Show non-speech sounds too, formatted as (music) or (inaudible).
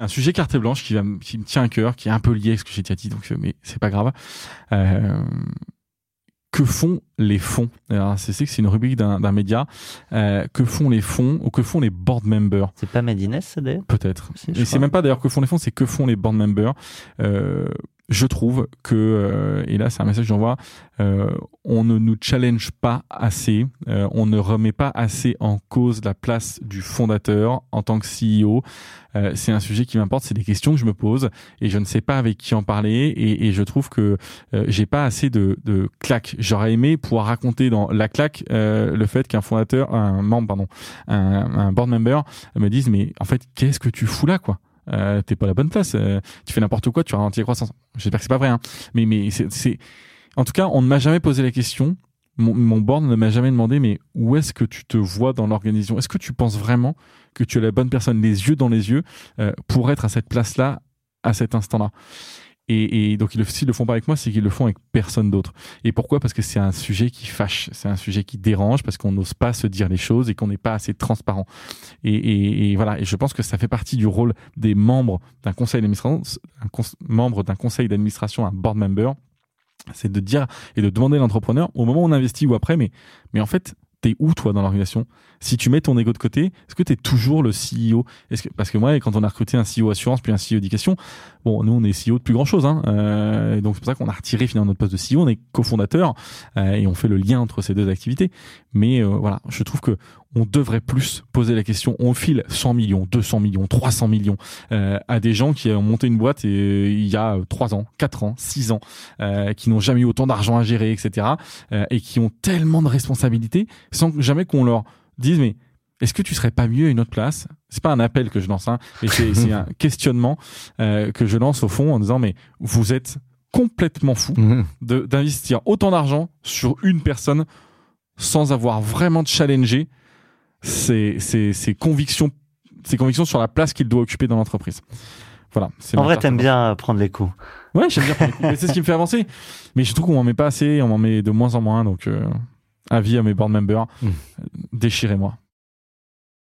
un sujet carte blanche qui, va, qui me tient à cœur, qui est un peu lié à ce que j'ai déjà dit, donc, euh, mais c'est pas grave. Euh, que font les fonds? Alors, c'est que c'est une rubrique d'un média. Euh, que font les fonds ou que font les board members? C'est pas Medines, d'ailleurs? Peut-être. Et c'est même pas d'ailleurs que font les fonds, c'est que font les board members. Euh, je trouve que, euh, et là c'est un message que j'envoie, euh, on ne nous challenge pas assez, euh, on ne remet pas assez en cause la place du fondateur en tant que CEO. Euh, c'est un sujet qui m'importe, c'est des questions que je me pose et je ne sais pas avec qui en parler et, et je trouve que euh, j'ai pas assez de, de claques. J'aurais aimé pouvoir raconter dans la claque le fait qu'un fondateur, un membre, pardon, un, un board member me dise mais en fait qu'est-ce que tu fous là quoi? Euh, t'es pas la bonne place. Euh, tu fais n'importe quoi, tu ralentis la croissance. J'espère que c'est pas vrai, hein. mais mais c'est, en tout cas, on ne m'a jamais posé la question. Mon, mon board ne m'a jamais demandé, mais où est-ce que tu te vois dans l'organisation? Est-ce que tu penses vraiment que tu es la bonne personne, les yeux dans les yeux, euh, pour être à cette place-là, à cet instant-là? Et, donc, s'ils le font pas avec moi, c'est qu'ils le font avec personne d'autre. Et pourquoi? Parce que c'est un sujet qui fâche, c'est un sujet qui dérange, parce qu'on n'ose pas se dire les choses et qu'on n'est pas assez transparent. Et, voilà. Et je pense que ça fait partie du rôle des membres d'un conseil d'administration, un d'un conseil d'administration, un board member, c'est de dire et de demander à l'entrepreneur au moment où on investit ou après, mais en fait, t'es où toi dans l'organisation? Si tu mets ton ego de côté, est-ce que tu es toujours le CEO est-ce que, Parce que moi, quand on a recruté un CEO assurance puis un CEO éducation, bon, nous on est CEO de plus grand chose, hein, euh, donc c'est pour ça qu'on a retiré finalement notre poste de CEO, on est cofondateur euh, et on fait le lien entre ces deux activités. Mais euh, voilà, je trouve que on devrait plus poser la question. On file 100 millions, 200 millions, 300 millions euh, à des gens qui ont monté une boîte et, il y a 3 ans, 4 ans, 6 ans, euh, qui n'ont jamais eu autant d'argent à gérer, etc. Euh, et qui ont tellement de responsabilités sans jamais qu'on leur dise mais est-ce que tu serais pas mieux à une autre place? C'est pas un appel que je lance, hein, et (laughs) c'est un questionnement euh, que je lance au fond en disant mais vous êtes complètement fou mmh. d'investir autant d'argent sur une personne sans avoir vraiment de challenger ses, ses, ses convictions, ses convictions sur la place qu'il doit occuper dans l'entreprise. Voilà. En vrai, t'aimes bien prendre les coups. Ouais, j'aime bien prendre les coups. c'est ce qui me fait avancer. Mais je trouve qu'on m'en met pas assez, on m'en met de moins en moins. Donc, euh, avis à mes board members, mmh. déchirez-moi.